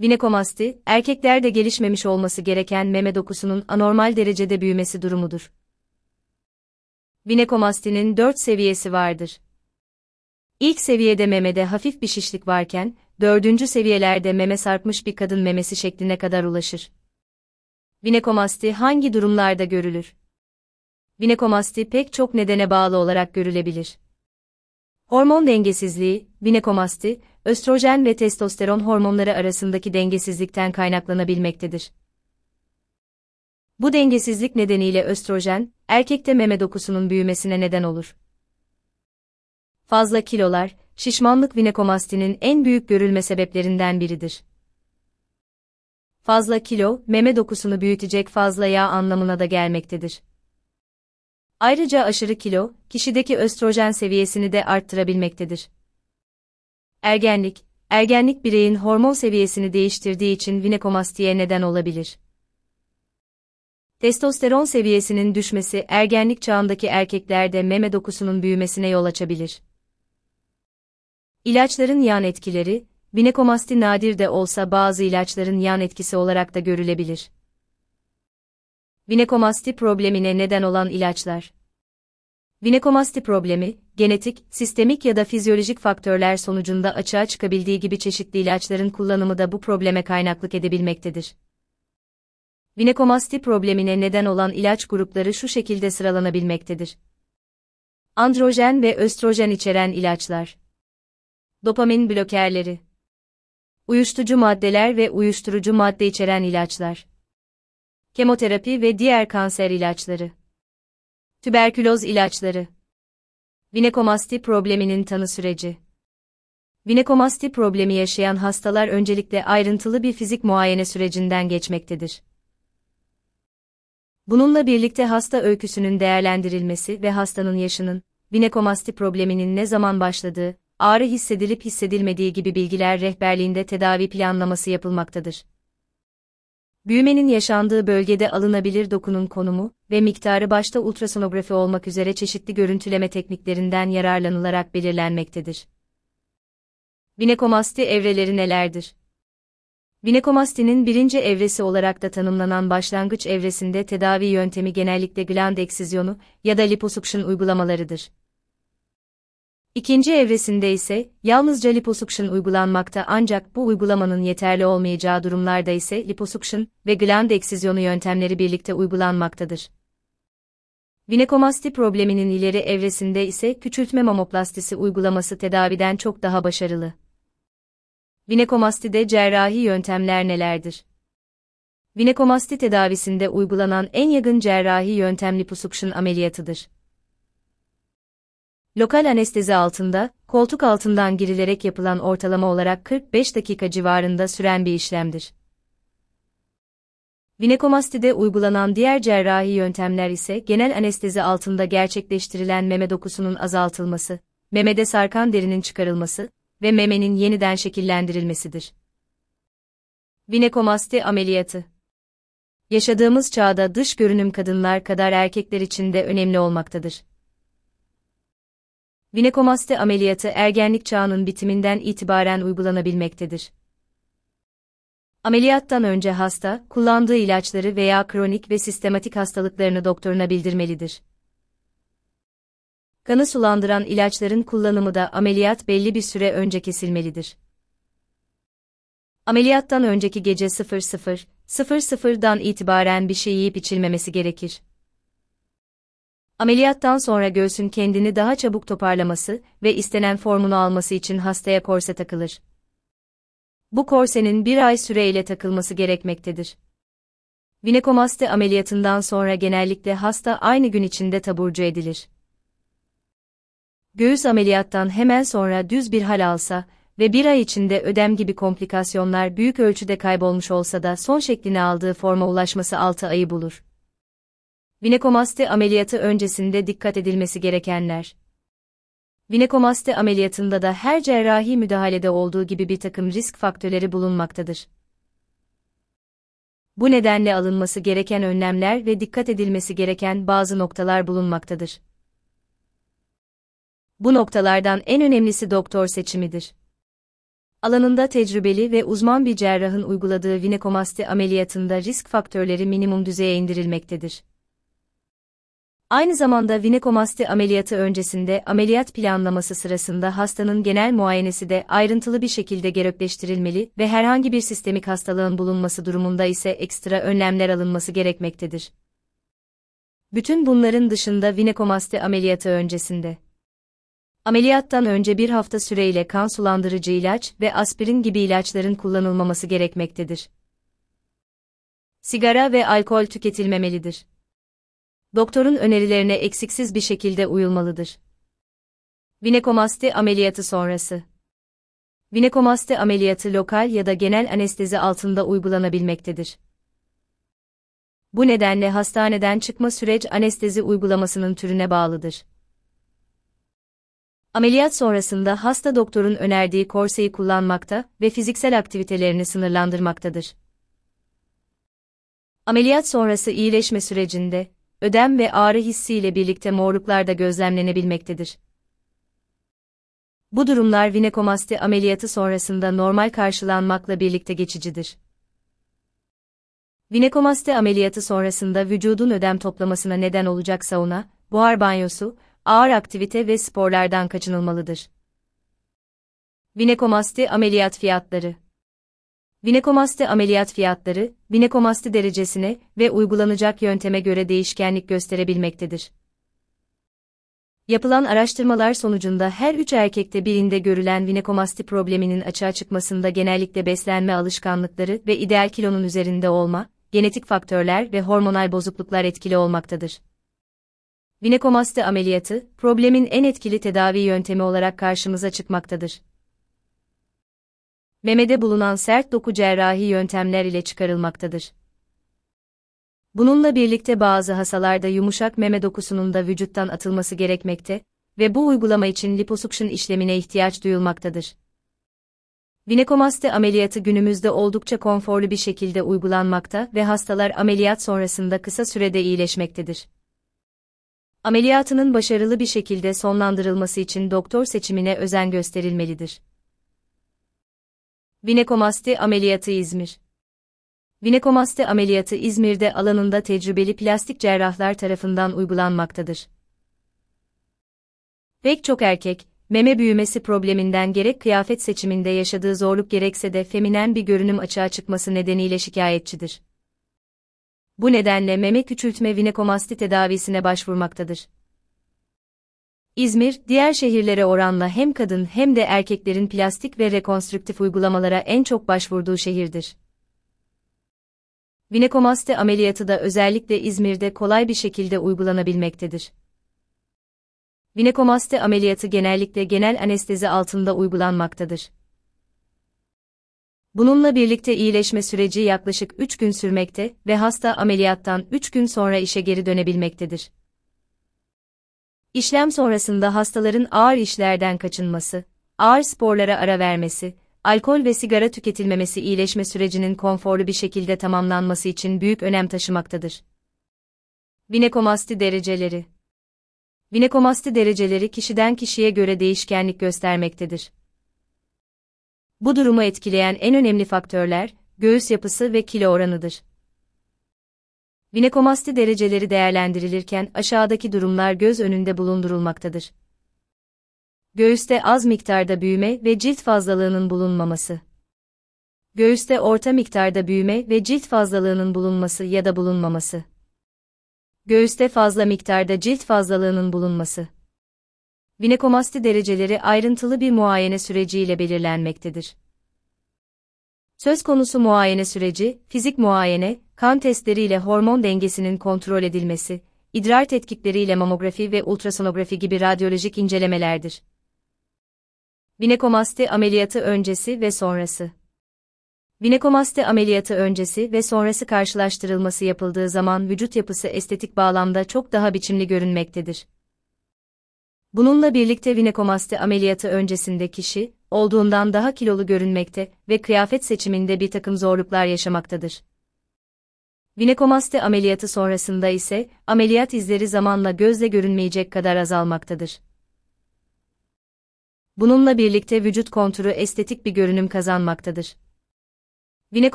Vinekomasti, erkeklerde gelişmemiş olması gereken meme dokusunun anormal derecede büyümesi durumudur. Vinekomastinin 4 seviyesi vardır. İlk seviyede memede hafif bir şişlik varken, dördüncü seviyelerde meme sarkmış bir kadın memesi şekline kadar ulaşır. Vinekomasti hangi durumlarda görülür? Vinekomasti pek çok nedene bağlı olarak görülebilir. Hormon dengesizliği, vinekomasti, östrojen ve testosteron hormonları arasındaki dengesizlikten kaynaklanabilmektedir. Bu dengesizlik nedeniyle östrojen, erkekte meme dokusunun büyümesine neden olur. Fazla kilolar, şişmanlık vinekomastinin en büyük görülme sebeplerinden biridir. Fazla kilo, meme dokusunu büyütecek fazla yağ anlamına da gelmektedir. Ayrıca aşırı kilo, kişideki östrojen seviyesini de arttırabilmektedir. Ergenlik, ergenlik bireyin hormon seviyesini değiştirdiği için vinekomastiye neden olabilir. Testosteron seviyesinin düşmesi ergenlik çağındaki erkeklerde meme dokusunun büyümesine yol açabilir. İlaçların yan etkileri, vinekomasti nadir de olsa bazı ilaçların yan etkisi olarak da görülebilir. Vinekomasti problemine neden olan ilaçlar. Vinekomasti problemi, genetik, sistemik ya da fizyolojik faktörler sonucunda açığa çıkabildiği gibi çeşitli ilaçların kullanımı da bu probleme kaynaklık edebilmektedir. Vinekomasti problemine neden olan ilaç grupları şu şekilde sıralanabilmektedir. Androjen ve östrojen içeren ilaçlar. Dopamin blokerleri. Uyuşturucu maddeler ve uyuşturucu madde içeren ilaçlar. Kemoterapi ve diğer kanser ilaçları. Tüberküloz ilaçları. Vinekomasti probleminin tanı süreci. Vinekomasti problemi yaşayan hastalar öncelikle ayrıntılı bir fizik muayene sürecinden geçmektedir. Bununla birlikte hasta öyküsünün değerlendirilmesi ve hastanın yaşının, vinekomasti probleminin ne zaman başladığı, ağrı hissedilip hissedilmediği gibi bilgiler rehberliğinde tedavi planlaması yapılmaktadır. Büyümenin yaşandığı bölgede alınabilir dokunun konumu ve miktarı başta ultrasonografi olmak üzere çeşitli görüntüleme tekniklerinden yararlanılarak belirlenmektedir. Vinekomasti evreleri nelerdir? Vinekomastinin birinci evresi olarak da tanımlanan başlangıç evresinde tedavi yöntemi genellikle gland eksizyonu ya da liposuction uygulamalarıdır. İkinci evresinde ise yalnızca liposuction uygulanmakta ancak bu uygulamanın yeterli olmayacağı durumlarda ise liposuction ve gland eksizyonu yöntemleri birlikte uygulanmaktadır. Vinekomasti probleminin ileri evresinde ise küçültme mamoplastisi uygulaması tedaviden çok daha başarılı. Vinekomastide cerrahi yöntemler nelerdir? Vinekomasti tedavisinde uygulanan en yaygın cerrahi yöntem liposuction ameliyatıdır. Lokal anestezi altında, koltuk altından girilerek yapılan ortalama olarak 45 dakika civarında süren bir işlemdir. Vinekomastide uygulanan diğer cerrahi yöntemler ise genel anestezi altında gerçekleştirilen meme dokusunun azaltılması, memede sarkan derinin çıkarılması ve memenin yeniden şekillendirilmesidir. Vinekomasti ameliyatı Yaşadığımız çağda dış görünüm kadınlar kadar erkekler için de önemli olmaktadır. Vinekomasti ameliyatı ergenlik çağının bitiminden itibaren uygulanabilmektedir. Ameliyattan önce hasta, kullandığı ilaçları veya kronik ve sistematik hastalıklarını doktoruna bildirmelidir. Kanı sulandıran ilaçların kullanımı da ameliyat belli bir süre önce kesilmelidir. Ameliyattan önceki gece 00.00'dan itibaren bir şey yiyip içilmemesi gerekir. Ameliyattan sonra göğsün kendini daha çabuk toparlaması ve istenen formunu alması için hastaya korse takılır. Bu korsenin bir ay süreyle takılması gerekmektedir. Vinekomasti ameliyatından sonra genellikle hasta aynı gün içinde taburcu edilir. Göğüs ameliyattan hemen sonra düz bir hal alsa ve bir ay içinde ödem gibi komplikasyonlar büyük ölçüde kaybolmuş olsa da son şeklini aldığı forma ulaşması 6 ayı bulur. Vinekomasti ameliyatı öncesinde dikkat edilmesi gerekenler. Vinekomasti ameliyatında da her cerrahi müdahalede olduğu gibi bir takım risk faktörleri bulunmaktadır. Bu nedenle alınması gereken önlemler ve dikkat edilmesi gereken bazı noktalar bulunmaktadır. Bu noktalardan en önemlisi doktor seçimidir. Alanında tecrübeli ve uzman bir cerrahın uyguladığı vinekomasti ameliyatında risk faktörleri minimum düzeye indirilmektedir. Aynı zamanda vinekomasti ameliyatı öncesinde ameliyat planlaması sırasında hastanın genel muayenesi de ayrıntılı bir şekilde gerçekleştirilmeli ve herhangi bir sistemik hastalığın bulunması durumunda ise ekstra önlemler alınması gerekmektedir. Bütün bunların dışında vinekomasti ameliyatı öncesinde Ameliyattan önce bir hafta süreyle kan sulandırıcı ilaç ve aspirin gibi ilaçların kullanılmaması gerekmektedir. Sigara ve alkol tüketilmemelidir. Doktorun önerilerine eksiksiz bir şekilde uyulmalıdır. Vinekomasti ameliyatı sonrası Vinekomasti ameliyatı lokal ya da genel anestezi altında uygulanabilmektedir. Bu nedenle hastaneden çıkma süreç anestezi uygulamasının türüne bağlıdır. Ameliyat sonrasında hasta doktorun önerdiği korseyi kullanmakta ve fiziksel aktivitelerini sınırlandırmaktadır. Ameliyat sonrası iyileşme sürecinde, ödem ve ağrı hissiyle birlikte morluklar da gözlemlenebilmektedir. Bu durumlar vinekomasti ameliyatı sonrasında normal karşılanmakla birlikte geçicidir. Vinekomasti ameliyatı sonrasında vücudun ödem toplamasına neden olacak sauna, buhar banyosu, ağır aktivite ve sporlardan kaçınılmalıdır. Vinekomasti ameliyat fiyatları Vinekomasti ameliyat fiyatları, vinekomasti derecesine ve uygulanacak yönteme göre değişkenlik gösterebilmektedir. Yapılan araştırmalar sonucunda her üç erkekte birinde görülen vinekomasti probleminin açığa çıkmasında genellikle beslenme alışkanlıkları ve ideal kilonun üzerinde olma, genetik faktörler ve hormonal bozukluklar etkili olmaktadır. Vinekomasti ameliyatı, problemin en etkili tedavi yöntemi olarak karşımıza çıkmaktadır. Memede bulunan sert doku cerrahi yöntemler ile çıkarılmaktadır. Bununla birlikte bazı hastalarda yumuşak meme dokusunun da vücuttan atılması gerekmekte ve bu uygulama için liposuction işlemine ihtiyaç duyulmaktadır. Vinekomasti ameliyatı günümüzde oldukça konforlu bir şekilde uygulanmakta ve hastalar ameliyat sonrasında kısa sürede iyileşmektedir. Ameliyatının başarılı bir şekilde sonlandırılması için doktor seçimine özen gösterilmelidir. Vinekomasti ameliyatı İzmir Vinekomasti ameliyatı İzmir'de alanında tecrübeli plastik cerrahlar tarafından uygulanmaktadır. Pek çok erkek, meme büyümesi probleminden gerek kıyafet seçiminde yaşadığı zorluk gerekse de feminen bir görünüm açığa çıkması nedeniyle şikayetçidir. Bu nedenle meme küçültme vinekomasti tedavisine başvurmaktadır. İzmir, diğer şehirlere oranla hem kadın hem de erkeklerin plastik ve rekonstrüktif uygulamalara en çok başvurduğu şehirdir. Vinekomasti ameliyatı da özellikle İzmir'de kolay bir şekilde uygulanabilmektedir. Vinekomasti ameliyatı genellikle genel anestezi altında uygulanmaktadır. Bununla birlikte iyileşme süreci yaklaşık 3 gün sürmekte ve hasta ameliyattan 3 gün sonra işe geri dönebilmektedir. İşlem sonrasında hastaların ağır işlerden kaçınması, ağır sporlara ara vermesi, alkol ve sigara tüketilmemesi iyileşme sürecinin konforlu bir şekilde tamamlanması için büyük önem taşımaktadır. Vinekomasti dereceleri Vinekomasti dereceleri kişiden kişiye göre değişkenlik göstermektedir. Bu durumu etkileyen en önemli faktörler, göğüs yapısı ve kilo oranıdır. Vinekomasti dereceleri değerlendirilirken aşağıdaki durumlar göz önünde bulundurulmaktadır. Göğüste az miktarda büyüme ve cilt fazlalığının bulunmaması. Göğüste orta miktarda büyüme ve cilt fazlalığının bulunması ya da bulunmaması. Göğüste fazla miktarda cilt fazlalığının bulunması. Vinekomasti dereceleri ayrıntılı bir muayene süreciyle belirlenmektedir. Söz konusu muayene süreci, fizik muayene, kan testleriyle hormon dengesinin kontrol edilmesi, idrar tetkikleriyle mamografi ve ultrasonografi gibi radyolojik incelemelerdir. Vinekomasti ameliyatı öncesi ve sonrası Vinekomasti ameliyatı öncesi ve sonrası karşılaştırılması yapıldığı zaman vücut yapısı estetik bağlamda çok daha biçimli görünmektedir. Bununla birlikte vinekomasti ameliyatı öncesinde kişi, olduğundan daha kilolu görünmekte ve kıyafet seçiminde bir takım zorluklar yaşamaktadır. Vinekomasti ameliyatı sonrasında ise, ameliyat izleri zamanla gözle görünmeyecek kadar azalmaktadır. Bununla birlikte vücut konturu estetik bir görünüm kazanmaktadır. Vinekomastisi